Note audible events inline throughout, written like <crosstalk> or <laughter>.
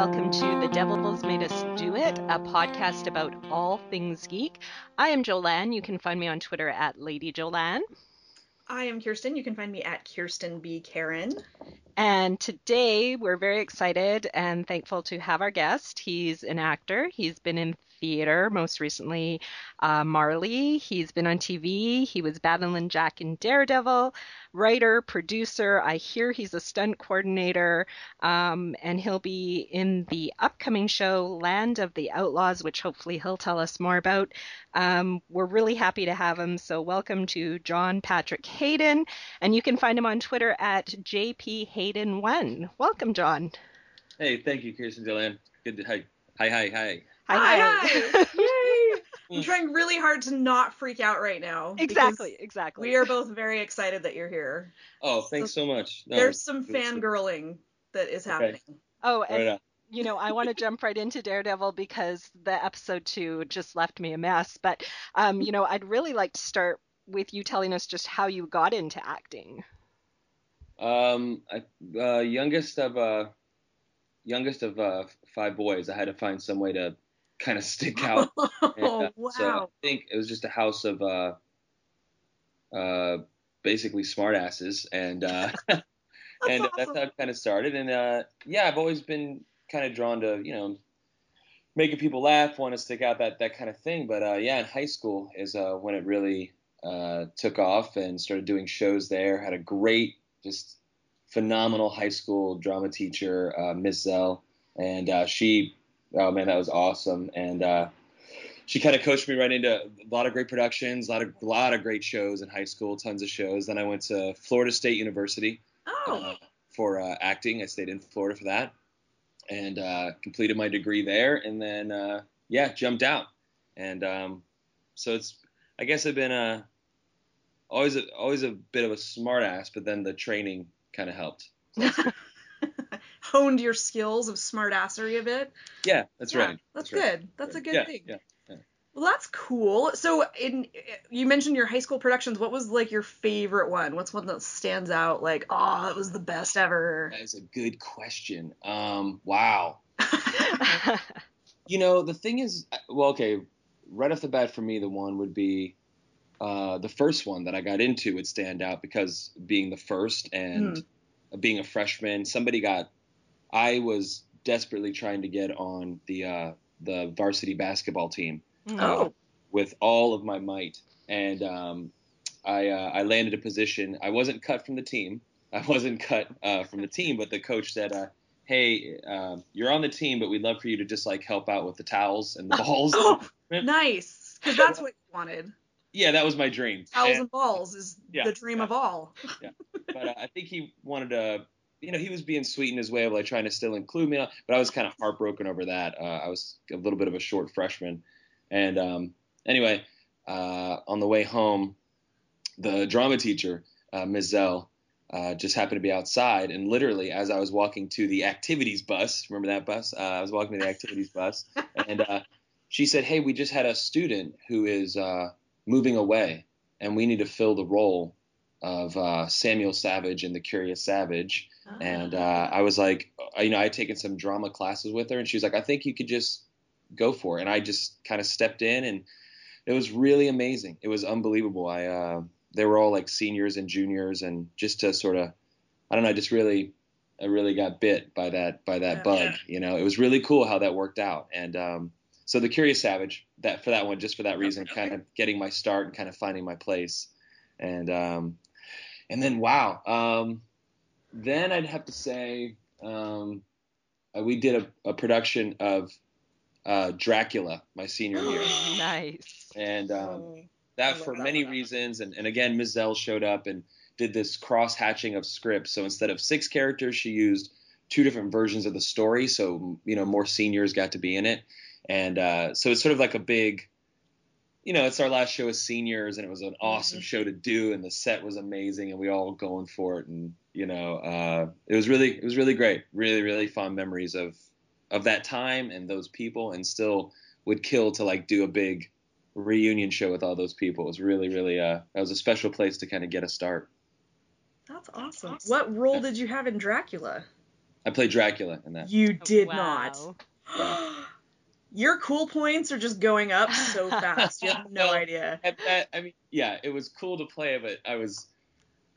welcome to The Devils Made Us Do It, a podcast about all things geek. I am Jolanne. You can find me on Twitter at Lady Jolanne. I am Kirsten. You can find me at Kirsten B. Karen. And today we're very excited and thankful to have our guest. He's an actor. He's been in theater, most recently uh, Marley. He's been on TV. He was Battling Jack in Daredevil, writer, producer. I hear he's a stunt coordinator, um, and he'll be in the upcoming show Land of the Outlaws, which hopefully he'll tell us more about. Um, we're really happy to have him. So welcome to John Patrick Hayden, and you can find him on Twitter at JP Hayden1. Welcome, John. Hey, thank you, Kirsten Dylan. Good to hi, hi, hi, hi. Hi, hi. <laughs> Yay! I'm trying really hard to not freak out right now. Exactly, exactly. We are both very excited that you're here. Oh, thanks so, so much. No, there's some fangirling that is happening. Okay. Oh, and right you know, I want to jump right into Daredevil because the episode two just left me a mess. But, um, you know, I'd really like to start with you telling us just how you got into acting. Um, I, uh, youngest of uh, youngest of uh, five boys. I had to find some way to kind of stick <laughs> out. Oh, and, uh, wow. So I think it was just a house of uh, uh, basically smartasses, and uh, <laughs> <laughs> and awesome. that's how it kind of started. And uh, yeah, I've always been kind of drawn to you know making people laugh, want to stick out, that that kind of thing. But uh, yeah, in high school is uh, when it really uh, took off and started doing shows there. Had a great, just phenomenal high school drama teacher, uh, Miss Zell, and uh, she oh man, that was awesome. And uh, she kind of coached me right into a lot of great productions, a lot of a lot of great shows in high school, tons of shows. Then I went to Florida State University oh. uh, for uh, acting. I stayed in Florida for that, and uh, completed my degree there. And then uh, yeah, jumped out. And um, so it's I guess I've been a always a, always a bit of a smartass, but then the training kind of helped. So <laughs> honed your skills of smartassery a bit. Yeah, that's yeah, right. That's, that's good. Right. That's a good yeah, thing. Yeah, yeah. Well, that's cool. So, in you mentioned your high school productions. What was like your favorite one? What's one that stands out? Like, oh, that was the best ever. That is a good question. Um, wow. <laughs> you know, the thing is, well, okay, right off the bat for me, the one would be uh, the first one that I got into would stand out because being the first and mm. being a freshman, somebody got I was desperately trying to get on the uh, the varsity basketball team. Mm. Oh. Uh, with all of my might, and um, I uh, I landed a position. I wasn't cut from the team. <laughs> I wasn't cut uh, from the team, but the coach said, uh, "Hey, um, you're on the team, but we'd love for you to just like help out with the towels and the <laughs> balls." oh, <laughs> nice, because that's what you wanted. Yeah, that was my dream. Towels and, and balls is yeah, the dream yeah, of all. yeah, but uh, I think he wanted to you know, he was being sweet in his way of like trying to still include me, but I was kind of heartbroken over that. Uh, I was a little bit of a short freshman, and um, anyway, uh, on the way home, the drama teacher, uh, Ms. Zell, uh, just happened to be outside, and literally as I was walking to the activities bus, remember that bus? Uh, I was walking to the activities bus, <laughs> and uh, she said, "Hey, we just had a student who is uh, moving away, and we need to fill the role." Of uh, Samuel Savage and the Curious Savage, and uh, I was like, uh, you know, I had taken some drama classes with her, and she was like, I think you could just go for it. And I just kind of stepped in, and it was really amazing. It was unbelievable. I uh, they were all like seniors and juniors, and just to sort of, I don't know, I just really, I really got bit by that by that yeah, bug. Yeah. You know, it was really cool how that worked out. And um, so the Curious Savage, that for that one, just for that reason, kind of getting my start and kind of finding my place, and um, and then wow. Um, then I'd have to say um, uh, we did a, a production of uh, Dracula my senior year. <gasps> nice. And um, oh, that for many reasons, and, and again, Ms. Zell showed up and did this cross hatching of scripts. So instead of six characters, she used two different versions of the story. So you know, more seniors got to be in it, and uh, so it's sort of like a big you know, it's our last show as seniors, and it was an awesome mm-hmm. show to do, and the set was amazing, and we all going for it, and you know, uh, it was really, it was really great, really, really fond memories of of that time and those people, and still would kill to like do a big reunion show with all those people. It was really, really, uh, that was a special place to kind of get a start. That's awesome. What role did you have in Dracula? I played Dracula in that. You did Wow. not. <gasps> <gasps> Your cool points are just going up so <laughs> fast. You have no Well, idea. At that, I mean, yeah, it was cool to play, but I was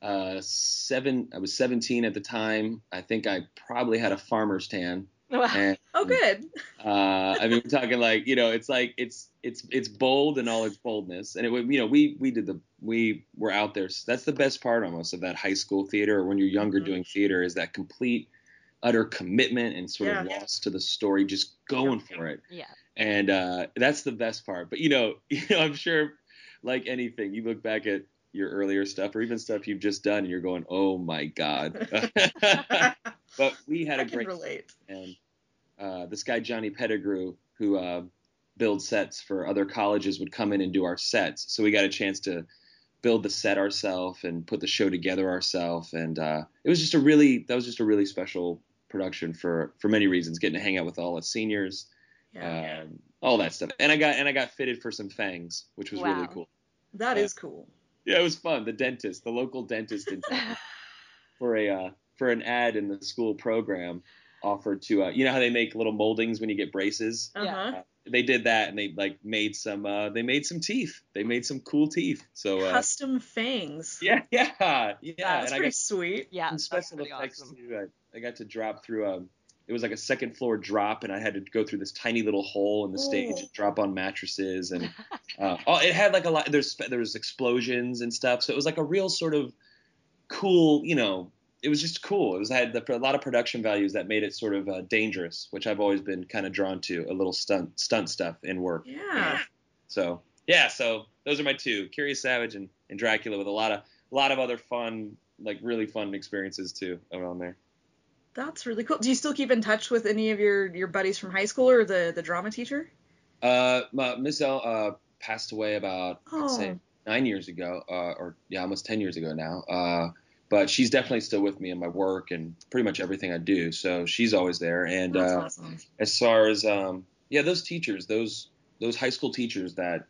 uh, seven. I was 17 at the time. I think I probably had a farmer's tan, Wow. and Oh, good. uh, I mean, we're talking like you know, it's like it's it's it's bold in all its boldness, and it would you know we we did the we were out there. That's the best part almost of that high school theater or when you're younger Mhm. doing theater is that complete utter commitment and sort of Yeah. lost to the story, just going for it Yeah. and uh, that's the best part. But you know, <laughs> you know, I'm sure, like anything, you look back at your earlier stuff or even stuff you've just done, and you're going, "Oh my god!" <laughs> <laughs> but we had I a great relate. and uh, this guy Johnny Pettigrew, who uh, builds sets for other colleges, would come in and do our sets. So we got a chance to build the set ourselves and put the show together ourselves, and uh, it was just a really that was just a really special production for for many reasons. Getting to hang out with all the seniors Yeah. um, all that stuff. And I got and I got fitted for some fangs, which was really cool. that uh, is cool. Yeah, it was fun. The dentist, the local dentist, in town, <laughs> for a uh, for an ad in the school program, offered to uh, you know how they make little moldings when you get braces. Uh Yeah. huh. They did that, and they like made some. Uh, they made some teeth. They made some cool teeth. So uh, Custom fangs. yeah, yeah, yeah. That's and I pretty got sweet. yeah. some that's special effects awesome. too. I, got to drop through a. It was like a second floor drop, and I had to go through this tiny little hole in the stage Oh. and drop on mattresses, and uh, oh, it had like a lot. There's there was explosions and stuff, so it was like a real sort of cool. You know, it was just cool. It was I had the, a lot of production values that made it sort of uh, dangerous, which I've always been kind of drawn to. A little stunt stunt stuff in work. Yeah. So yeah, so those are my two: Curious Savage and, and Dracula, with a lot of a lot of other fun, like really fun experiences too around there. That's really cool. Do you still keep in touch with any of your your buddies from high school or the the drama teacher? Uh, my, Miss Zell uh, passed away about I'd say Oh. nine years ago, uh, or yeah, almost ten years ago now. Uh, but she's definitely still with me in my work and pretty much everything I do. So she's always there. And That's uh, awesome. as far as um, yeah, those teachers, those those high school teachers that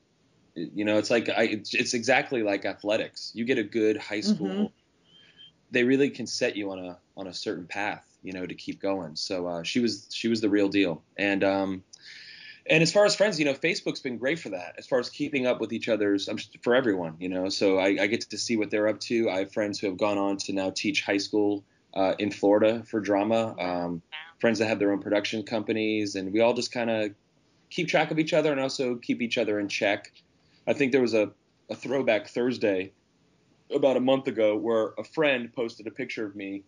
you know, it's like I, it's, it's exactly like athletics. You get a good high school, Mhm. they really can set you on a on a certain path, you know, to keep going. So uh, she was she was the real deal. And um, and as far as friends, you know, Facebook's been great for that. As far as keeping up with each other's, um, for everyone, you know. So I, I get to see what they're up to. I have friends who have gone on to now teach high school uh, in Florida for drama. Um, friends that have their own production companies, and we all just kind of keep track of each other and also keep each other in check. I think there was a, a throwback Thursday about a month ago where a friend posted a picture of me,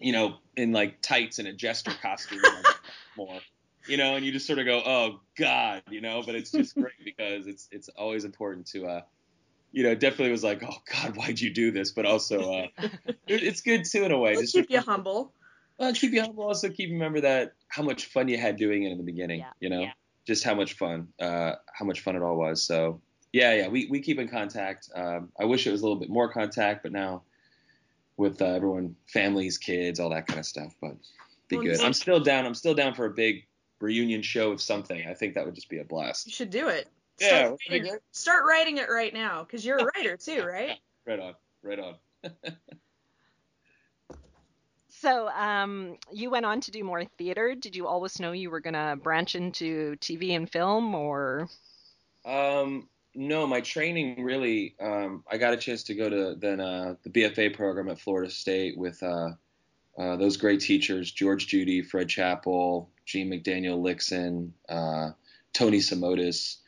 you know, in like tights and a jester costume. and I was more, you know, and you just sort of go, oh God, you know, but it's just great because it's it's always important to uh you know, definitely was like, oh God, why'd you do this? But also, uh, <laughs> it, it's good too in a way. It'll Just keep you humble. well, keep you humble. Also, keep remember that how much fun you had doing it in the beginning. Yeah, You know, yeah. just how much fun, uh, how much fun it all was. So yeah, yeah, we we keep in contact. Um, I wish it was a little bit more contact, but now with uh, everyone, families, kids, all that kind of stuff. But be Well, good. I'm still down. I'm still down for a big reunion show of something. I think that would just be a blast. You should do it. Yeah, Start, wouldn't it be writing, start writing it right now because you're a writer too, <laughs> right? Right on. Right on. <laughs> So, um, you went on to do more theater. Did you always know you were gonna branch into TV and film, or? Um, no, my training really. Um, I got a chance to go to then uh, the BFA program at Florida State with uh, uh, those great teachers: George Judy, Fred Chappell, Gene McDaniel, Lixon, uh, Tony Samotis.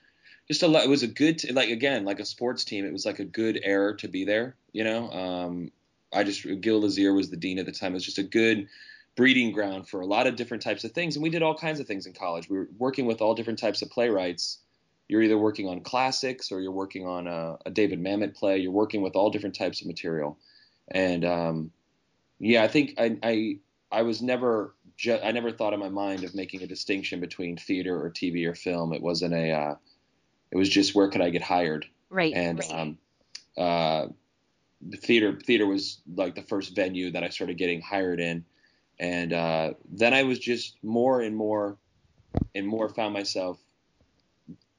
Just a lot. It was a good, t- like again, like a sports team. It was like a good era to be there. You know, um, I just Gil Lazier was the dean at the time. It was just a good breeding ground for a lot of different types of things, and we did all kinds of things in college. We were working with all different types of playwrights you're either working on classics or you're working on a, a David Mamet play. You're working with all different types of material, and um, yeah, I think I, I I was never ju- I never thought in my mind of making a distinction between theater or TV or film. It wasn't a uh, it was just where could I get hired, Right. and right. um, uh, theater theater was like the first venue that I started getting hired in, and uh, then I was just more and more and more found myself,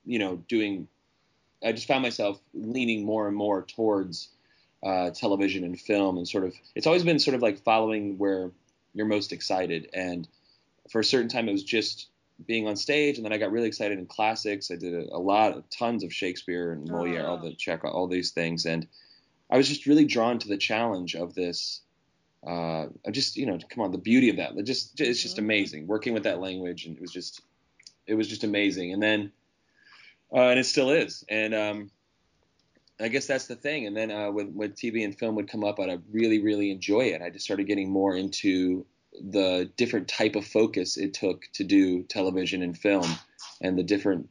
you know, doing. I just found myself leaning more and more towards uh, television and film, and sort of. It's always been sort of like following where you're most excited. And for a certain time, it was just being on stage, and then I got really excited in classics. I did a, a lot, tons of Shakespeare and Moliere, all Oh. the Chekhov, all these things, and I was just really drawn to the challenge of this. Uh, just you know, come on, the beauty of that. It Just it's just Mhm. amazing working with that language, and it was just it was just amazing. And then, uh, and it still is. And um, I guess that's the thing. And then uh, when when TV and film would come up, I'd really really enjoy it. I just started getting more into the different type of focus it took to do television and film, and the different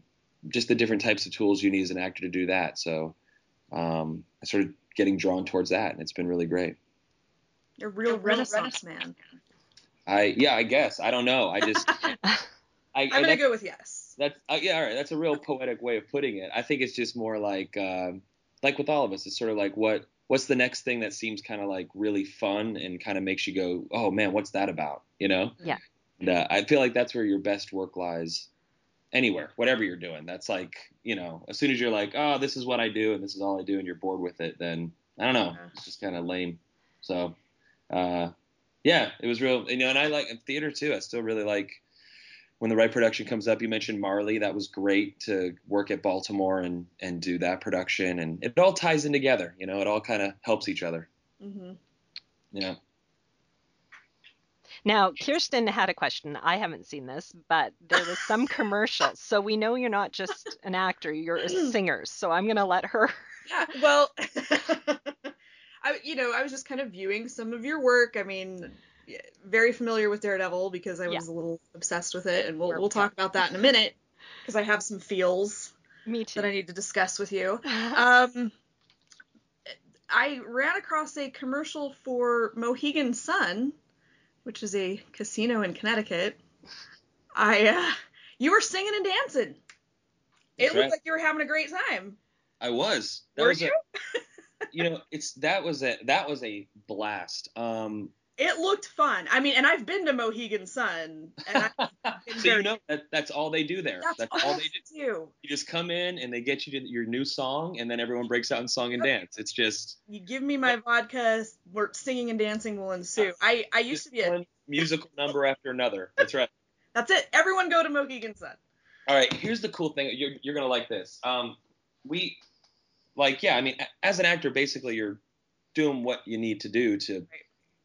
just the different types of tools you need as an actor to do that. So um, I started getting drawn towards that, and it's been really great. You're a real renaissance man. I yeah, I guess I don't know. I just <laughs> I, I'm gonna go with yes. That's uh, yeah all right that's a real poetic way of putting it. I think it's just more like um, like with all of us it's sort of like what what's the next thing that seems kind of like really fun and kind of makes you go oh man what's that about? You know? Yeah. and, uh, i feel like that's where your best work lies anywhere whatever you're doing. That's like you know as soon as you're like oh this is what i do and this is all i do and you're bored with it then i don't know Yeah. it's just kind of lame. So uh yeah it was real you know and i like theater too i still really like when the right production comes up, you mentioned Marley. That was great to work at Baltimore and and do that production, and it all ties in together. You know, it all kind of helps each other. Mm-hmm. Yeah. Now, Kirsten had a question. I haven't seen this, but there was some <laughs> commercials. So we know you're not just an actor, you're a <clears throat> singer. So I'm going to let her. Yeah. Well, <laughs> I you know I was just kind of viewing some of your work. I mean, yeah, very familiar with Daredevil because I was a little obsessed with it, and we'll We're- we'll talk about that in a minute because I have some feels Me too. that I need to discuss with you. <laughs> Um, I ran across a commercial for Mohegan Sun, which is a casino in Connecticut. I, uh, you were singing and dancing. It That's looked right. like you were having a great time. I was. That Were was you? A, <laughs> you know, it's that was a that was a blast. Um, It looked fun. I mean, and I've been to Mohegan Sun, and I've <laughs> been so you know that that's all they do there. that's, That's, all they do. do. You just come in and they get you to your new song, and then everyone breaks out in song and dance. It's just You give me my vodka, we're singing and dancing will ensue. I I used to be a. musical number after another. That's right. <laughs> That's it. Everyone go to Mohegan Sun. All right, here's the cool thing. You're you're gonna like this. Um, we, like, yeah. I mean, as an actor, basically, you're doing what you need to do to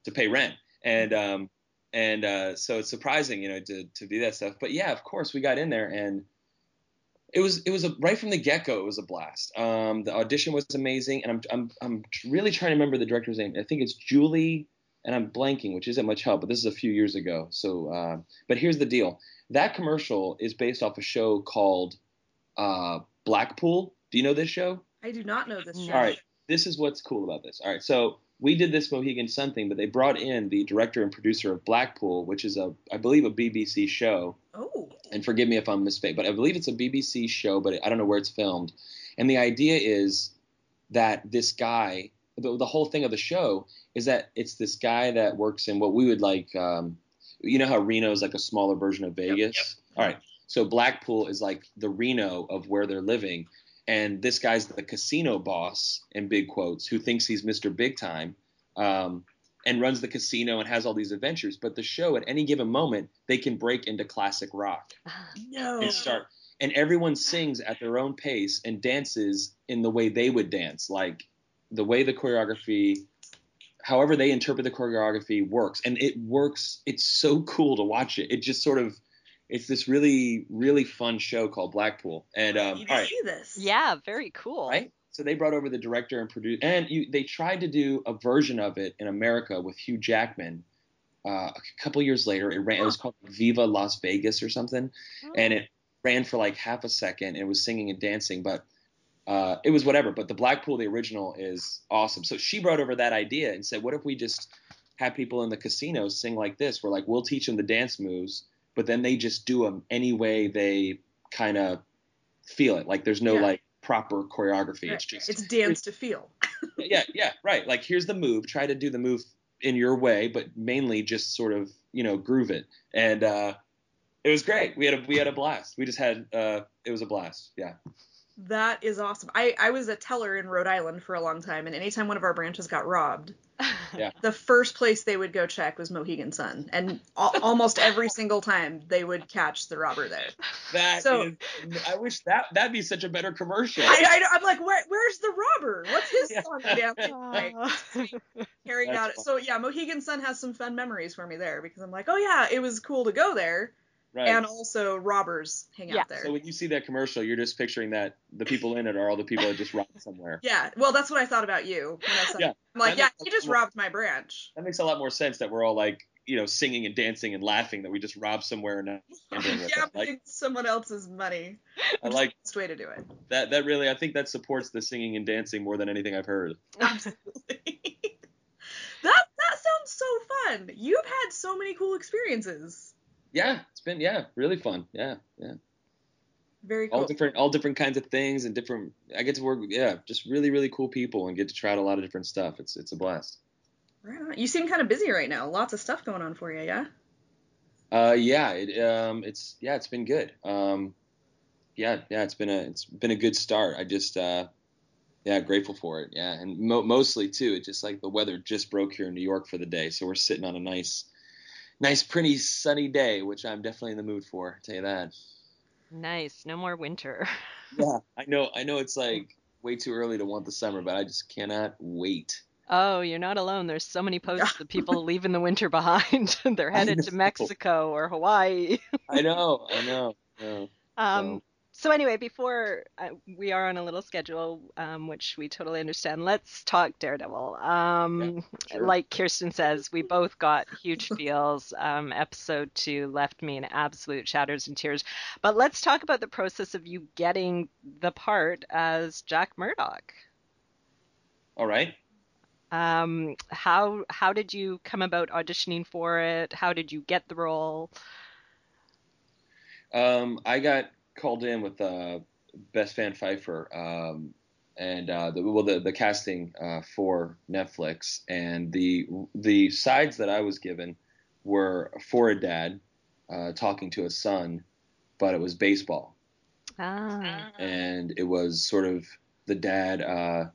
to pay rent, and um, and uh, so it's surprising, you know, to to do that stuff. But yeah, of course, we got in there, and it was it was a right from the get go. It was a blast. Um, the audition was amazing, and I'm I'm I'm really trying to remember the director's name. I think it's Julie, and I'm blanking, which isn't much help. But this is a few years ago. So, uh, but here's the deal. That commercial is based off a show called uh, Blackpool. Do you know this show? I do not know this show. All right. This is what's cool about this. All right. So we did this Mohegan Sun thing, but they brought in the director and producer of Blackpool, which is a, I believe, a BBC show. Oh. And forgive me if I'm misspelled, but I believe it's a BBC show, but I don't know where it's filmed. And the idea is that this guy, the, the whole thing of the show is that it's this guy that works in what we would like, um, you know how Reno is like a smaller version of Vegas? All right. So Blackpool is like the Reno of where they're living. And this guy's the casino boss, in big quotes, who thinks he's Mr. Big Time um, and runs the casino and has all these adventures. But the show, at any given moment, they can break into classic rock <sighs> No. and start. And everyone sings at their own pace and dances in the way they would dance, like the way the choreography, however they interpret the choreography works, and it works. It's so cool to watch it. It just sort of, it's this really, really fun show called Blackpool. And um, you all right, see this? Yeah, very cool. right? So they brought over the director and producer, and you, they tried to do a version of it in America with Hugh Jackman. Uh, a couple years later, it ran. It was called Viva Las Vegas or something, and it ran for like half a second. It was singing and dancing, but uh, it was whatever. But the Blackpool, the original, is awesome. So she brought over that idea and said, "What if we just have people in the casinos sing like this? We're like, we'll teach them the dance moves, but then they just do them any way they kind of feel it. Like there's no Yeah. like proper choreography. Right. It's just It's dance to feel. <laughs> yeah, yeah, right. Like here's the move. Try to do the move in your way, but mainly just sort of you know groove it. And uh, it was great. We had a we had a blast. We just had uh, it was a blast. Yeah. That is awesome. I, I was a teller in Rhode Island for a long time, and anytime one of our branches got robbed, Yeah. <laughs> the first place they would go check was Mohegan Sun, and al- <laughs> almost every single time they would catch the robber there. That So- is- I wish that that'd be such a better commercial. I, I, am like, Where, where's the robber? What's his Yeah. damn thing? Like, carrying That's out. fun. So yeah, Mohegan Sun has some fun memories for me there because I'm like, oh yeah, it was cool to go there, right. and also robbers hang Yeah. out there. so when you see that commercial, you're just picturing that the people in it are all the people that just robbed <laughs> somewhere. yeah, well, that's what I thought about you when I said. Yeah. I'm like, That yeah, makes he sense. just robbed my branch. That makes a lot more sense that we're all like, you know, singing and dancing and laughing that we just robbed somewhere and not gambling with it. Like, someone else's money. I like Best way to do it. that. That really, I think that supports the singing and dancing more than anything I've heard. <laughs> <laughs> Absolutely. that that sounds so fun. You've had so many cool experiences. Yeah, it's been yeah, really fun. Yeah, yeah. Very cool. all different all different kinds of things and different i get to work with yeah just really really cool people and get to try out a lot of different stuff it's it's a blast Right. You seem kind of busy right now. Lots of stuff going on for you, yeah? uh yeah it um it's yeah it's been good um yeah yeah it's been a it's been a good start i just uh yeah grateful for it yeah and mo- mostly too it just like the weather just broke here in new york for the day so we're sitting on a nice nice pretty sunny day which i'm definitely in the mood for I'll tell you that Nice. No more winter. yeah <laughs> i know i know it's like way too early to want the summer but i just cannot wait Oh, you're not alone. There's so many posts of people <laughs> leaving the winter behind. <laughs> They're headed to. Mexico or Hawaii. I know, I know. I know. Um, so anyway, before uh, we are on a little schedule, um, which we totally understand, let's talk Daredevil. Um, sure. Like Kirsten says, we both got huge feels. Um, episode two left me in absolute shatters and tears. But let's talk about the process of you getting the part as Jack Murdoch. All right. Um, how how did you come about auditioning for it? How did you get the role? Um, I got called in with uh, Bess Fan Pfeiffer, um, and uh, the, well, the the casting uh, for Netflix, and the the sides that I was given were for a dad uh, talking to a son, but it was baseball, Ah, and it was sort of the dad. Uh,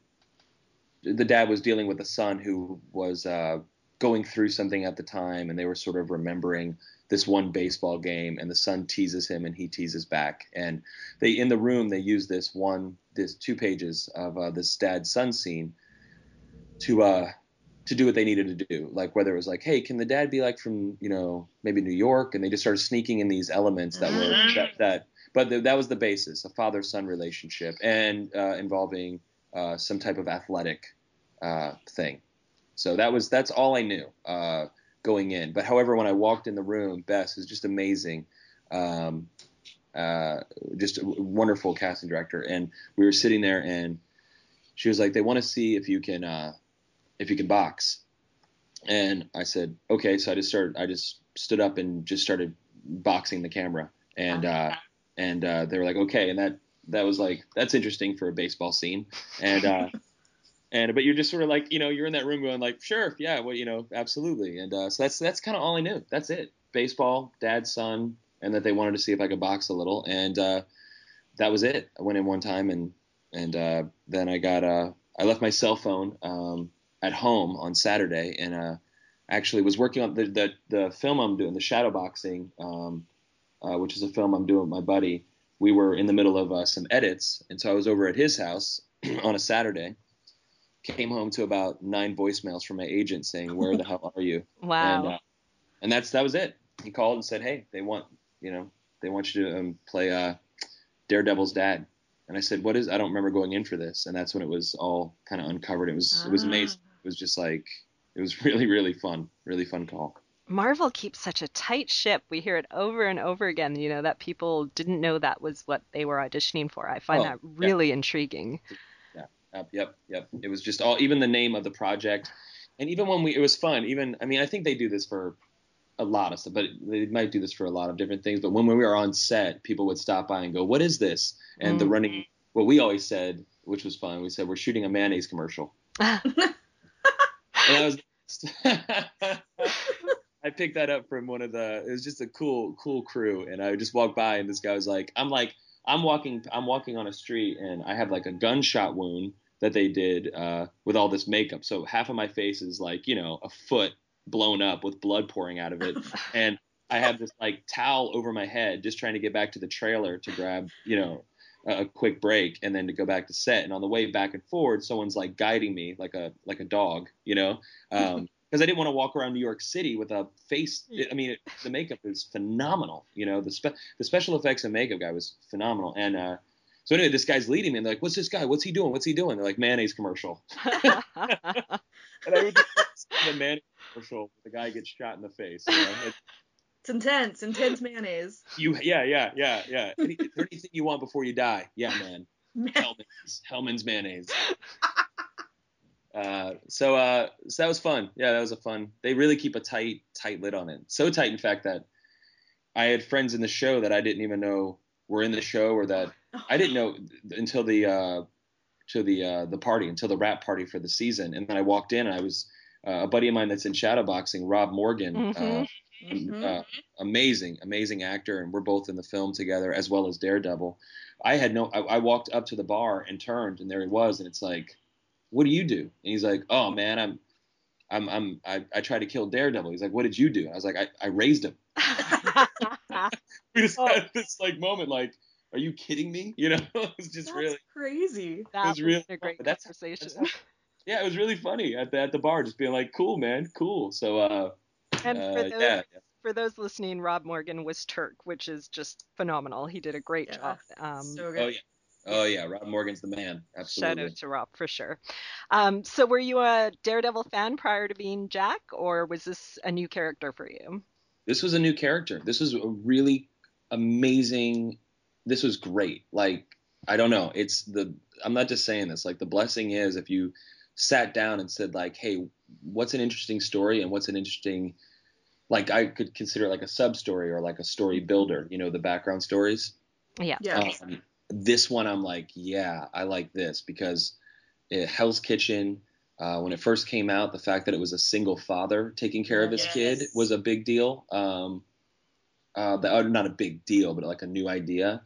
the dad was dealing with a son who was uh, going through something at the time, and they were sort of remembering this one baseball game, and the son teases him, and he teases back. And they in the room they use this one, this two pages of uh, this dad son scene to uh to do what they needed to do. Like whether it was like, hey, can the dad be like from you know maybe New York, and they just started sneaking in these elements that were that that. But the, that was the basis, a father-son relationship, and uh, involving uh, some type of athletic uh, thing. So that was that's all I knew uh, going in. But however, when I walked in the room, Bess is just amazing, um, uh, just a wonderful casting director. And we were sitting there, and she was like, "They want to see if you can uh, if you can box." And I said, "Okay." So I just started. I just stood up and just started boxing the camera, and uh, and uh, they were like, "Okay." And that that was like that's interesting for a baseball scene, and. <laughs> And but you're just sort of like you know you're in that room going like sure yeah well you know absolutely. And uh, so that's that's kind of all I knew. That's it. Baseball dad son and that they wanted to see if I could box a little. And uh, that was it. I went in one time and and uh, then I got uh, I left my cell phone um, at home on Saturday. And uh, actually was working on the, the the film I'm doing the shadow boxing um, uh, which is a film I'm doing with my buddy. We were in the middle of some edits. And so I was over at his house <clears throat> on a Saturday came home to about nine voicemails from my agent saying, "Where the hell are you?" <laughs> wow. And, uh, and that's that was it. He called and said, "Hey, they want you know they want you to um, play uh, Daredevil's dad." And I said, "What is?" I don't remember going in for this. And that's when it was all kind of uncovered. It was it was Ah. amazing. It was just like it was <laughs> really really fun, really fun call. Marvel keeps such a tight ship. We hear it over and over again, you know, that people didn't know that was what they were auditioning for. I find Oh, that really intriguing. Yep, yep, yep. It was just all even the name of the project, and even when we it was fun. Even I mean I think they do this for a lot of stuff, but they might do this for a lot of different things. But when we were on set, people would stop by and go, "What is this?" And the Mm. running what we always said, which was fun, we said we're shooting a mayonnaise commercial. And I was <laughs> I picked that up from one of the it was just a cool cool crew and I just walked by and this guy was like I'm like I'm walking I'm walking on a street and I have like a gunshot wound that they did uh, with all this makeup. So half of my face is like you know a foot blown up with blood pouring out of it, <laughs> and I have this like towel over my head, just trying to get back to the trailer to grab you know a quick break and then to go back to set. And on the way back and forward, someone's like guiding me like a like a dog, you know. <laughs> Um, because I didn't want to walk around New York City with a face. I mean, it, the makeup is phenomenal. You know, the spe- the special effects and makeup guy was phenomenal. And uh, so anyway, this guy's leading me, and they're like, "What's this guy? What's he doing? What's he doing?" They're like, "Mayonnaise commercial." <laughs> <laughs> and I would just the mayonnaise commercial. The guy gets shot in the face. You know? It's intense, intense mayonnaise. You, yeah, yeah, yeah, yeah. Any, anything you want before you die? Yeah, man. Hellman's Hellmann's mayonnaise. <laughs> Uh, so, uh, so that was fun. Yeah, that was a fun. They really keep a tight, tight lid on it. So tight, in fact, that I had friends in the show that I didn't even know were in the show, or that I didn't know until the uh, to the uh, the party, until the wrap party for the season. And then I walked in, and I was uh, a buddy of mine that's in shadowboxing, Rob Morgan. Uh, Mhm. uh, amazing, amazing actor, and we're both in the film together as well as Daredevil. I had no, I, I walked up to the bar and turned, and there he was, and it's like, what do you do? And he's like, oh man, I'm, I'm, I'm, I, I tried to kill Daredevil. He's like, what did you do? I was like, I, I raised him. <laughs> We just Oh. had this like moment, like, are you kidding me? <laughs> You know, it was just That's really, crazy. that was was really a great. That's- conversation. that's- <laughs> yeah, it was really funny at the at the bar, just being like, cool, man, cool. So, uh, and uh, for those, yeah, for those listening, Rob Morgan was Turk, which is just phenomenal. He did a great Yeah, job. Um, so oh yeah, oh yeah, Rob Morgan's the man, Absolutely. shout out to Rob for sure. Um, so were you a Daredevil fan prior to being Jack, or was this a new character for you? this was a new character. This was a really amazing. This was great. Like I don't know. It's the. I'm not just saying this. Like the blessing is if you sat down and said like, hey, what's an interesting story and what's an interesting. Like I could consider it like a sub story or like a story builder. You know the background stories. Yeah. Yeah. Um, this one, I'm like, yeah, I like this because it, Hell's Kitchen, uh, when it first came out, the fact that it was a single father taking care of his Yes. kid was a big deal. Um, uh, the, uh, not a big deal, but like a new idea.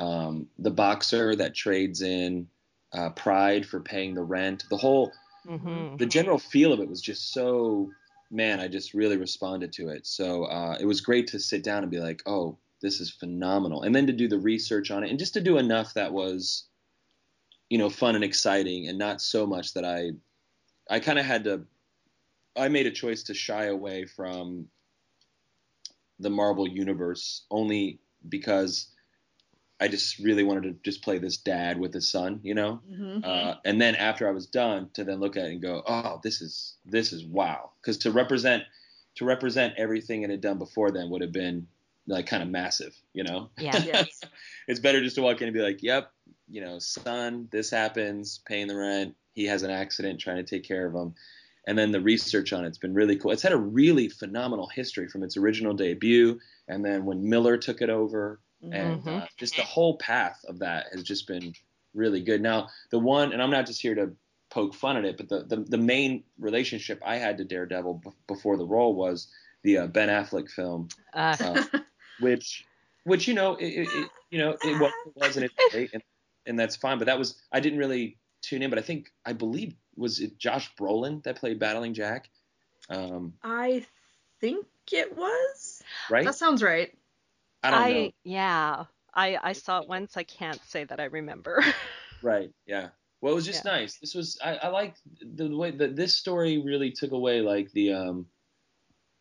Um, the boxer that trades in uh, pride for paying the rent. The whole, hmm the general feel of it was just so, man, I just really responded to it. So uh, it was great to sit down and be like, oh, this is phenomenal. And then to do the research on it and just to do enough that was, you know, fun and exciting and not so much that I, I kind of had to, I made a choice to shy away from the Marvel universe only because I just really wanted to just play this dad with his son, you know? Mhm. uh, and then after I was done, to then look at it and go, oh, this is this is wow, because to represent to represent everything it had done before then would have been like kind of massive, you know. Yeah. Yes. <laughs> it's better just to walk in and be like, yep, you know, son, this happens, paying the rent, he has an accident, trying to take care of him. And then the research on it's been really cool. It's had a really phenomenal history from its original debut, and then when Miller took it over, and Mhm. uh, just the whole path of that has just been really good. Now, the one, and I'm not just here to poke fun at it, but the the, the main relationship I had to Daredevil b- before the role was the uh, Ben Affleck film, Uh, uh, <laughs> which which you know it, it, it you know it was, it was and it's great, and, and that's fine. But that was I didn't really tune in, but I think I believe was it Josh Brolin that played Battling Jack, um, I think it was. right? That sounds right. I don't know. yeah. I I saw it once. I can't say that I remember. <laughs> Right. Yeah. Well, it was just Yeah. nice. This was I, I like the way that this story really took away like the um,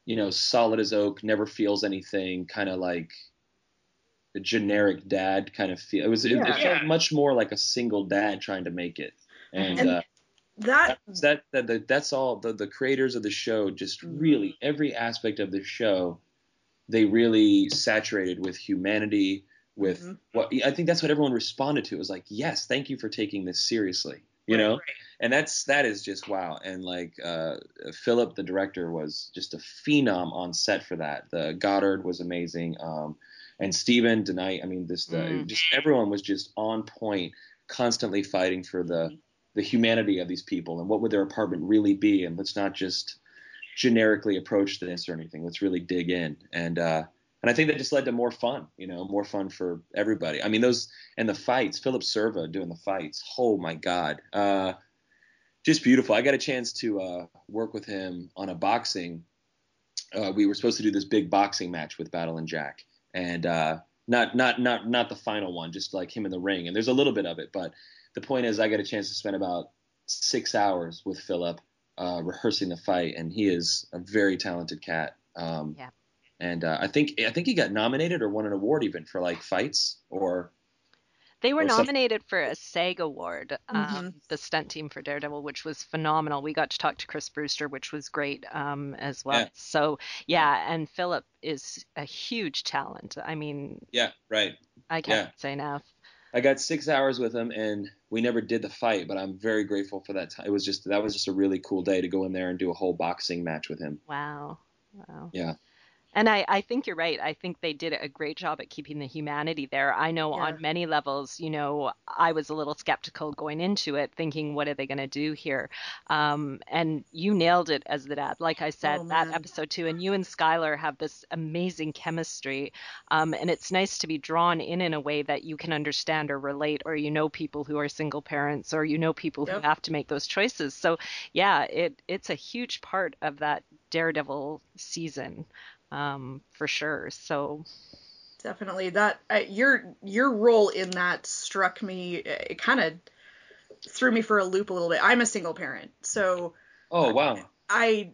you know, solid as oak, never feels anything, kind of like a generic dad kind of feel. It was it, Yeah. it felt much more like a single dad trying to make it, and, And uh, That that that that that's all. The the creators of the show just really every aspect of the show, they really saturated with humanity. With Mhm. what I think that's what everyone responded to. It was like, yes, thank you for taking this seriously. You Right, know, right. and that's that is just wow. And like uh, Philip, the director, was just a phenom on set for that. Drew Goddard was amazing, um, and Steven DeKnight. I mean, this the, Mm. just everyone was just on point, constantly fighting for the the humanity of these people and what would their apartment really be. And let's not just generically approach this or anything. Let's really dig in. And uh, and I think that just led to more fun, you know, more fun for everybody. I mean, those and the fights, Philip Silvera doing the fights. Oh my God, uh, just beautiful. I got a chance to uh, work with him on a boxing. Uh, we were supposed to do this big boxing match with Battling Jack, and uh, not not not not the final one, just like him in the ring. And there's a little bit of it, but the point is, I got a chance to spend about six hours with Philip uh, rehearsing the fight, and he is a very talented cat. Um, Yeah. And uh, I think I think he got nominated or won an award even for like fights or They were Or some- nominated for a SAG award, um, Mhm. the stunt team for Daredevil, which was phenomenal. We got to talk to Chris Brewster, which was great um, as well. Yeah. So yeah, and Philip is a huge talent. I mean, yeah, right. I can't Yeah. say enough. I got six hours with him, and we never did the fight, but I'm very grateful for that time. It was just that was just a really cool day to go in there and do a whole boxing match with him. Wow. Wow. Yeah. And I, I think you're right. I think they did a great job at keeping the humanity there. I know Yeah. on many levels, you know, I was a little skeptical going into it, thinking, what are they going to do here? Um, and you nailed it as the dad. Like I said, Oh, that episode two, and you and Skylar have this amazing chemistry. Um, and it's nice to be drawn in in a way that you can understand or relate, or you know people who are single parents, or you know people who have to make those choices. So, yeah, it it's a huge part of that Daredevil season um, for sure. So Definitely that uh, your your role in that struck me. It kind of threw me for a loop a little bit. I'm a single parent, so Oh wow. I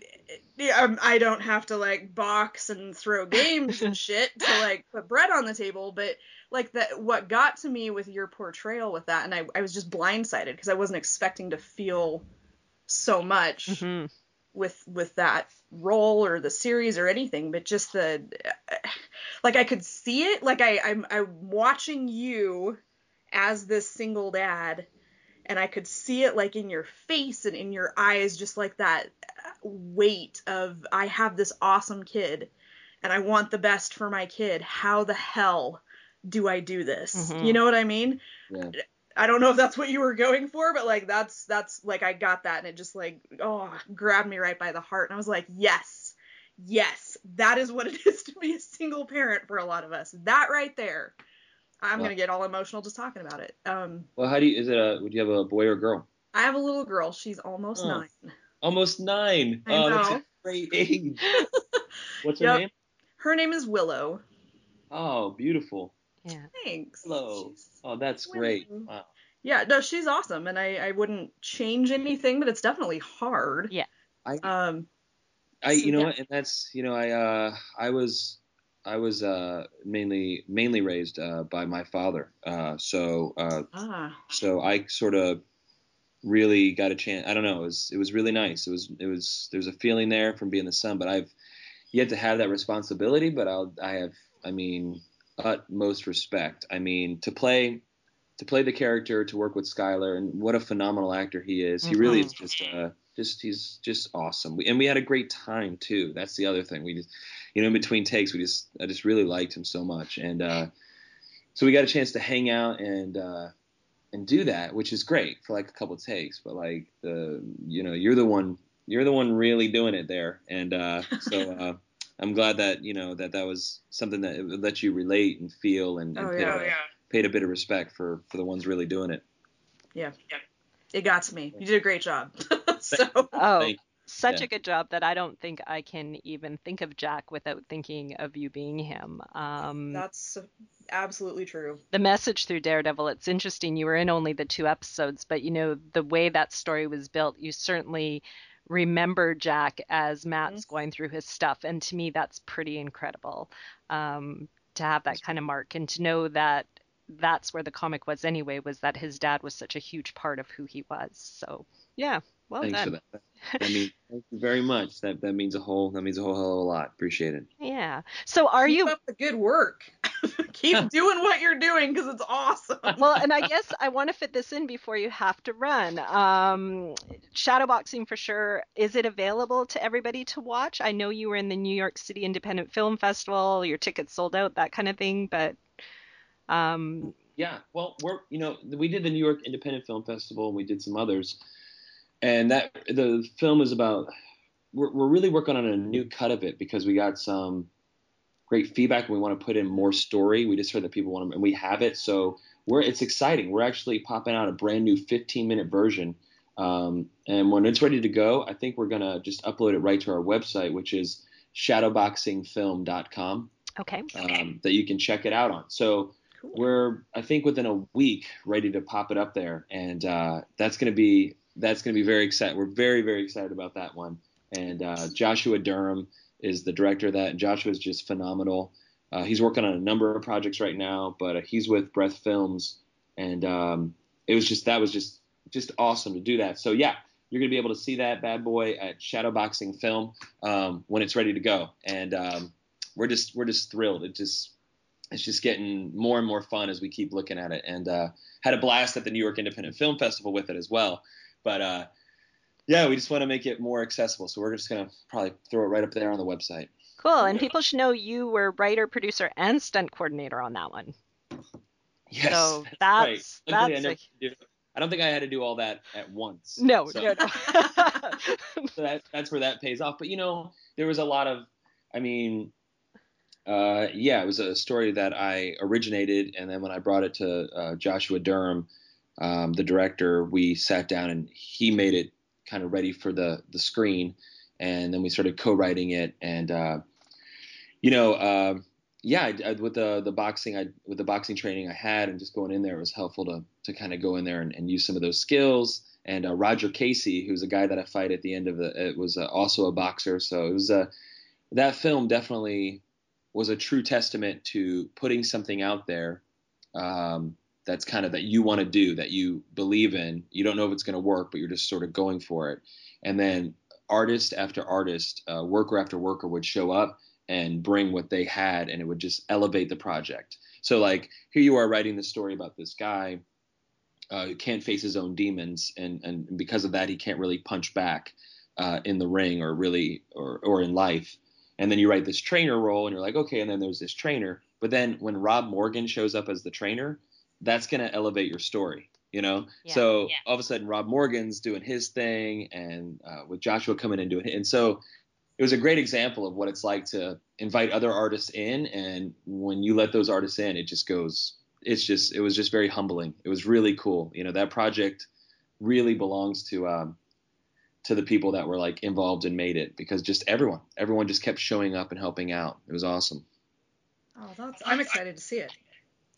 yeah, um, I don't have to like box and throw <laughs> games and shit to like put bread on the table, but like that what got to me with your portrayal with that, and I, I was just blindsided because I wasn't expecting to feel so much mhm. with with that role or the series or anything, but just the like I could see it. Like I I'm I'm watching you as this single dad, and I could see it like in your face and in your eyes, just like that weight of I have this awesome kid, and I want the best for my kid. How the hell do I do this? Mhm. You know what I mean? Yeah. I don't know if that's what you were going for, but like that's that's like I got that and it just like oh grabbed me right by the heart and I was like yes yes that is what it <laughs> is to be a single parent for a lot of us that right there I'm Wow. gonna get all emotional just talking about it um Well, how do you? Is it a? Would you have a boy or a girl? I have a little girl she's almost Oh. nine Almost nine. I oh, that's know. a great age. <laughs> What's her Yep. name? her name is Willow Oh, beautiful. Yeah. thanks Hello. She's- Oh, that's great. Wow. yeah no she's awesome and I I wouldn't change anything but it's definitely hard Yeah. I um I So, you know yeah. what, and that's you know I uh I was I was uh mainly mainly raised uh by my father. Uh so uh ah so I sort of really got a chance. I don't know. It was it was really nice. It was it was there's a feeling there from being the son, but I've yet to have that responsibility. But I'll I have I mean utmost respect. I mean to play to play the character to work with Skylar and what a phenomenal actor he is. He really is just uh just he's just awesome. We, and we had a great time too. That's the other thing. We just you know in between takes we just I just really liked him so much and uh so we got a chance to hang out and uh and do that, which is great for like a couple takes. But like the, you know, you're the one, you're the one really doing it there, and uh, so uh, I'm glad that you know that that was something that it let you relate and feel and, and oh paid, yeah a, paid a bit of respect for for the ones really doing it. yeah yeah. it got to me you did a great job <laughs> so Oh, such yeah. a good job that I don't think I can even think of Jack without thinking of you being him. Um, That's absolutely true. the message through Daredevil, it's interesting. You were in only the two episodes, but you know, the way that story was built, you certainly remember Jack as Matt's going through his stuff. And to me, that's pretty incredible um, to have that kind of mark and to know that that's where the comic was anyway, was that his dad was such a huge part of who he was. So, yeah, well Thanks done. for that. That means thank you very much. That that means a whole that means a whole hell of a lot. Appreciate it. Yeah. So, are Keep you up the good work? <laughs> <laughs> Keep <laughs> doing what you're doing because it's awesome. <laughs> well, and I guess I want to fit this in before you have to run. Um, shadowboxing for sure. Is it available to everybody to watch? I know you were in the New York City Independent Film Festival. Your tickets sold out, that kind of thing. But um, Yeah, well, we're you know we did the New York Independent Film Festival and we did some others, and that the film is about we're we're really working on a new cut of it because we got some great feedback. We want to put in more story. We just heard that people want to, and we have it. So we're it's exciting. We're actually popping out a brand new 15 minute version. Um, and when it's ready to go, I think we're gonna just upload it right to our website, which is shadowboxingfilm.com. Okay. Um, that you can check it out on. So cool. we're I think within a week ready to pop it up there, and uh, that's gonna be that's gonna be very exciting. We're very very excited about that one. And uh, Joshua Durham is the director of that, and Joshua is just phenomenal. Uh, he's working on a number of projects right now, but uh, he's with Breath Films, and um, it was just that was just just awesome to do that. So yeah, you're gonna be able to see that bad boy at Shadowboxing Film um, when it's ready to go, and um, we're just we're just thrilled. It just it's just getting more and more fun as we keep looking at it, and uh, had a blast at the New York Independent Film Festival with it as well. But uh, yeah, we just want to make it more accessible, so we're just gonna probably throw it right up there on the website. Cool, and people should know you were writer, producer, and stunt coordinator on that one. Yes, so that's that's, right. that's. I, I don't think I had to do all that at once. No, so, no, no. <laughs> <laughs> so that, that's where that pays off. But you know, there was a lot of, I mean, uh, yeah, it was a story that I originated, and then when I brought it to uh, Joshua Durham, um, the director, we sat down and he made it kind of ready for the the screen, and then we started co-writing it, and uh, you know, uh, yeah, I, I, with the the boxing, I with the boxing training I had, and just going in there, it was helpful to to kind of go in there and, and use some of those skills. And uh, Roger Casey, who's a guy that I fight at the end of the, it was uh, also a boxer, so it was a that film definitely was a true testament to putting something out there um, that's kind of that you want to do, that you believe in. You don't know if it's going to work, but you're just sort of going for it. And then artist after artist, uh, worker after worker would show up and bring what they had, and it would just elevate the project. So like here you are writing the story about this guy uh, who can't face his own demons, and and because of that he can't really punch back uh, in the ring or really or or in life and then you write this trainer role and you're like okay and then there's this trainer but then when rob morgan shows up as the trainer that's going to elevate your story you know yeah, so yeah. all of a sudden rob morgan's doing his thing and uh, with joshua coming in doing it and so it was a great example of what it's like to invite other artists in and when you let those artists in it just goes it's just it was just very humbling it was really cool you know that project really belongs to um, to the people that were like involved and made it because just everyone, everyone just kept showing up and helping out. It was awesome. Oh, that's I'm excited to see it.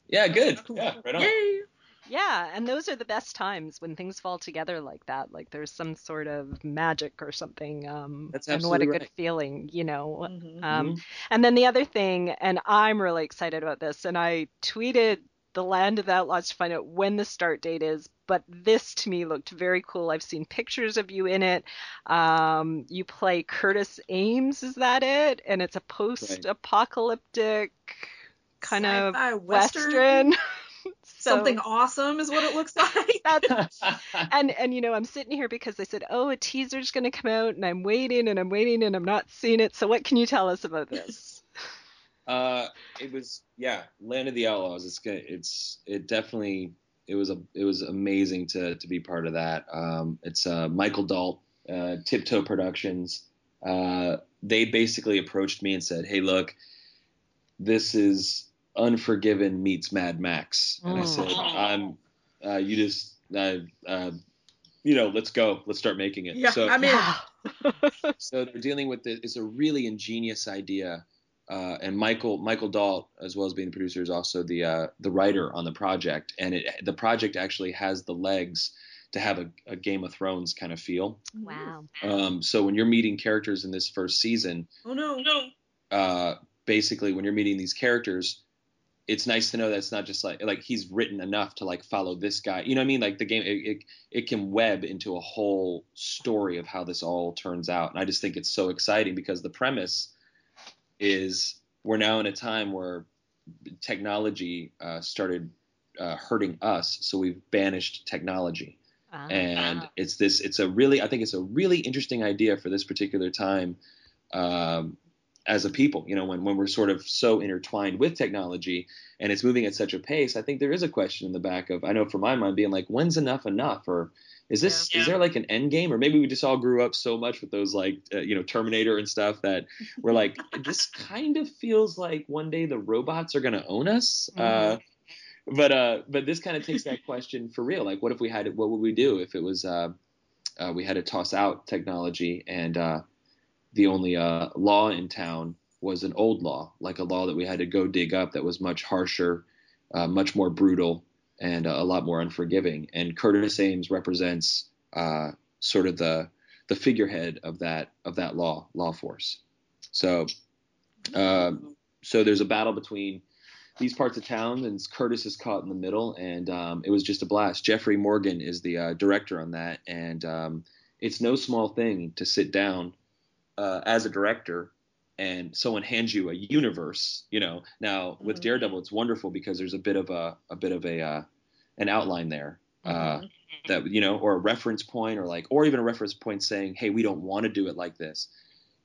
Yeah, good. Yeah, right on. Yay. Yeah, and those are the best times when things fall together like that. Like there's some sort of magic or something. Um, That's and what a right. good feeling, you know. Mhm. Um, and then the other thing, and I'm really excited about this, and I tweeted the Land of the Outlaws to find out when the start date is. But this to me looked very cool. I've seen pictures of you in it. Um, you play Curtis Ames, is that it? And it's a post-apocalyptic kind of Sci-fi western. western. <laughs> So Something awesome is what it looks <laughs> like. that's <laughs> and and you know I'm sitting here because they said oh a teaser's going to come out and I'm waiting and I'm waiting and I'm not seeing it. So what can you tell us about this? Uh, it was yeah, Land of the Outlaws. It's good. It's it definitely it was a it was amazing to to be part of that. Um, it's uh, Michael Dalt, uh, Tiptoe Productions. Uh, they basically approached me and said, "Hey, look, this is Unforgiven meets Mad Max," and I said, Mm. "I'm uh, you just uh, uh, you know let's go, let's start making it." Yeah, so I mean, <laughs> so they're dealing with it. It's a really ingenious idea, uh, and Michael Michael Dalt, as well as being the producer, is also the uh, the writer on the project. And it the project actually has the legs to have a, a Game of Thrones kind of feel. wow. Um, so when you're meeting characters in this first season, oh no, no. uh, basically when you're meeting these characters, it's nice to know that it's not just like like he's written enough to like follow this guy. You know what I mean? Like the game, it, it it can web into a whole story of how this all turns out, and I just think it's so exciting because the premise is we're now in a time where technology uh, started uh, hurting us, so we've banished technology Ah. and it's this it's a really i think it's a really interesting idea for this particular time um, as a people you know when, when we're sort of so intertwined with technology and it's moving at such a pace i think there is a question in the back of i know for my mind being like when's enough enough? Or is this Yeah. is there like an end game? Or maybe we just all grew up so much with those like uh, you know terminator and stuff that we're like <laughs> this kind of feels like one day the robots are going to own us? Uh, but uh but this kind of takes that question for real. Like what if we had what would we do if it was uh, uh we had to toss out technology and uh the only uh law in town was an old law like a law that we had to go dig up that was much harsher uh, much more brutal and uh, a lot more unforgiving. And Curtis Ames represents uh, sort of the the figurehead of that of that law law force. So um, so there's a battle between these parts of town, and Curtis is caught in the middle, and um, it was just a blast. Jeffrey Morgan is the uh, director on that, and um, it's no small thing to sit down uh, as a director and someone hands you a universe, you know. Now with Mhm. Daredevil, it's wonderful because there's a bit of a a bit of a uh, an outline there. Uh, Mhm. that you know, or a reference point, or like, or even a reference point saying, "Hey, we don't want to do it like this."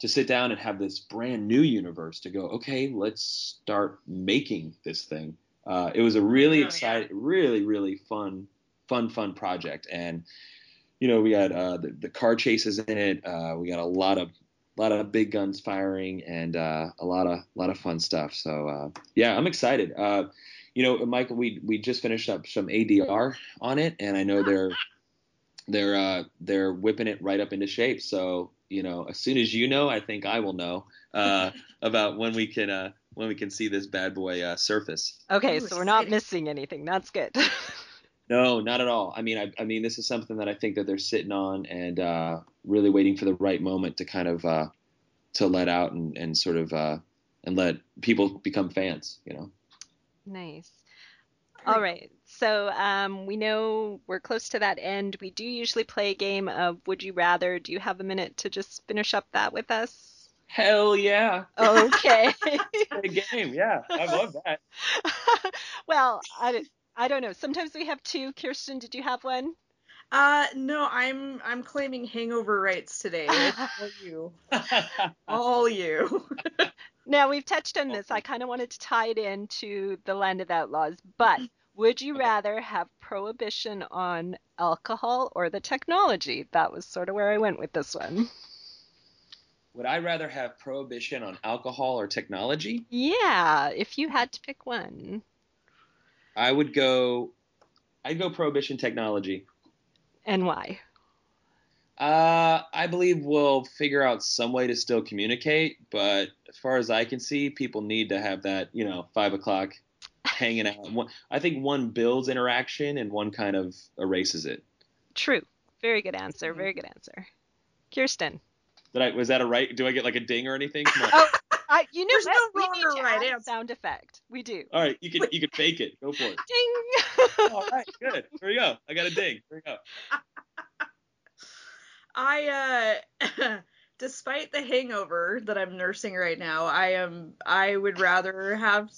To sit down and have this brand new universe to go, okay, let's start making this thing. Uh, it was a really Oh, yeah. exciting, really, really fun, fun, fun project, and you know, we had uh, the, the car chases in it. Uh, we got a lot of, lot of big guns firing, and uh, a lot of, a lot of fun stuff. So uh, yeah, I'm excited. Uh, you know, Michael, we we just finished up some ADR on it, and I know they're they're uh, they're whipping it right up into shape. So you know, as soon as you know, I think I will know uh, <laughs> about when we can uh, when we can see this bad boy uh, surface. Okay, so we're not missing anything. That's good. <laughs> No, not at all. I mean, I, I mean, this is something that I think that they're sitting on and uh, really waiting for the right moment to kind of uh, to let out and, and sort of uh, and let people become fans. You know. nice. All right. So um, we know we're close to that end. We do usually play a game of Would You Rather. Do you have a minute to just finish up that with us? Hell yeah! Okay. <laughs> Great game. Yeah, I love that. <laughs> well, I, I don't know. Sometimes we have two. Kirsten, did you have one? Uh, no, I'm I'm claiming hangover rights today. <laughs> All you, <laughs> all you. <laughs> Now, we've touched on this. I kind of wanted to tie it into the Land of Outlaws, but would you Okay. rather have prohibition on alcohol or the technology? That was sort of where I went with this one. Would I rather have prohibition on alcohol or technology? Yeah, if you had to pick one. I would go. I'd go prohibition technology. And why? Uh, I believe we'll figure out some way to still communicate, but as far as I can see, people need to have that, you know, five o'clock <laughs> hanging out. I think one builds interaction and one kind of erases it. True. Very good answer. Very good answer. Kirsten. Did I, was that a right? Do I get like a ding or anything? Oh, I, you know There's what? no we wrong need to right add answer. sound effect. We do. All right, you can you can fake it. Go for it. <laughs> Ding. All right, good. Here we go. I got a ding. Here we go. <laughs> I uh <laughs> despite the hangover that I'm nursing right now, I am I would rather have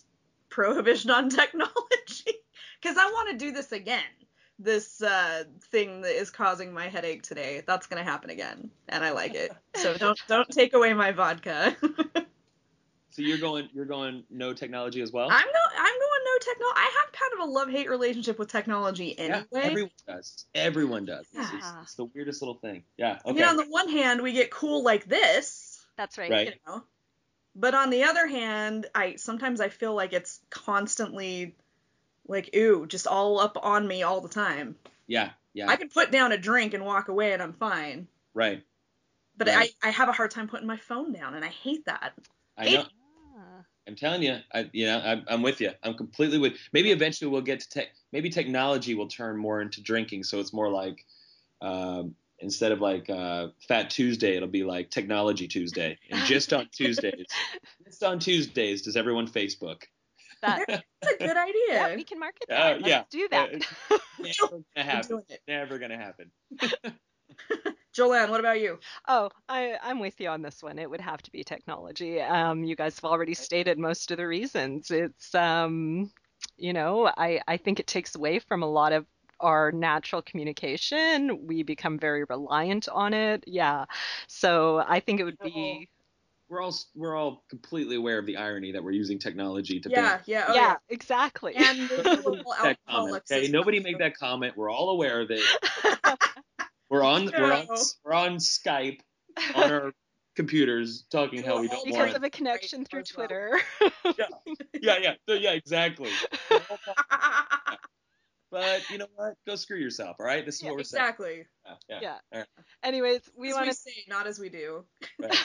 prohibition on technology cuz I want to do this again. This uh thing that is causing my headache today. That's going to happen again and I like it. So don't don't take away my vodka. So you're going you're going no technology as well? I'm no I'm going no technology. I have kind of a love-hate relationship with technology anyway. yeah, everyone does. Everyone does. It's, it's, Yeah. it's the weirdest little thing. Yeah. Okay. I mean, on the one hand, we get cool like this, That's right. Right. you know. But on the other hand, I sometimes I feel like it's constantly like ooh, just all up on me all the time. yeah. Yeah. I can put down a drink and walk away and I'm fine. right. But Right. I, I have a hard time putting my phone down and I hate that. I know. I'm telling you, I, you know, I'm, I'm with you. I'm completely with. Maybe eventually we'll get to tech. Maybe technology will turn more into drinking, so it's more like um, instead of like uh, Fat Tuesday, it'll be like Technology Tuesday, and just on <laughs> Tuesdays, just on Tuesdays, does everyone Facebook? That, That's a good idea. yeah, we can market Uh, that. Let's yeah. do that. Never gonna happen. <laughs> Never gonna happen. <laughs> Jolanne, what about you? Oh, I, I'm with you on this one. It would have to be technology. Um, you guys have already stated most of the reasons. It's, um, you know, I, I think it takes away from a lot of our natural communication. We become very reliant on it. Yeah. So I think it would be, We're all we're all completely aware of the irony that we're using technology to Yeah, yeah, oh, yeah, exactly. And the Nobody little make that comment, okay? Nobody well, make that comment. We're all aware of it. <laughs> We're on we're on we're on Skype <laughs> on our computers talking how we don't want it because want. of a connection Right, through. Twitter. <laughs> Yeah, yeah, so, yeah, exactly. <laughs> But you know what? Go screw yourself. All right. This is Yeah, what we're saying. exactly. Yeah, yeah. Yeah. All right. Anyways, we want to. say, not as we do. Right.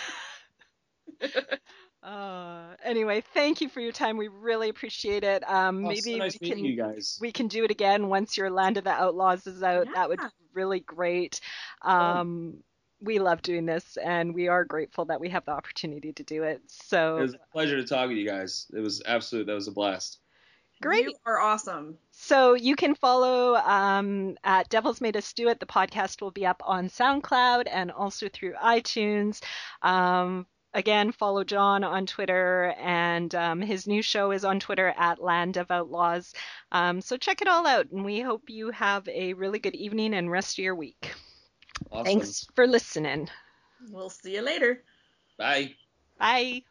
Uh, anyway, thank you for your time. We really appreciate it. Um, Oh, maybe so nice we can you guys. we can do it again once your Land of the Outlaws is out. That would be really great. Um, we love doing this, and we are grateful that we have the opportunity to do it. So It So was a pleasure to talk with you guys. It was absolute. That was a blast. Great. You are awesome. So you can follow um, at Devils Made Us Do It. The podcast will be up on SoundCloud and also through iTunes. Um, again, follow John on Twitter, and um, his new show is on Twitter at Land of Outlaws. Um, so check it all out, and we hope you have a really good evening and rest of your week. Awesome. Thanks for listening. We'll see you later. Bye. Bye.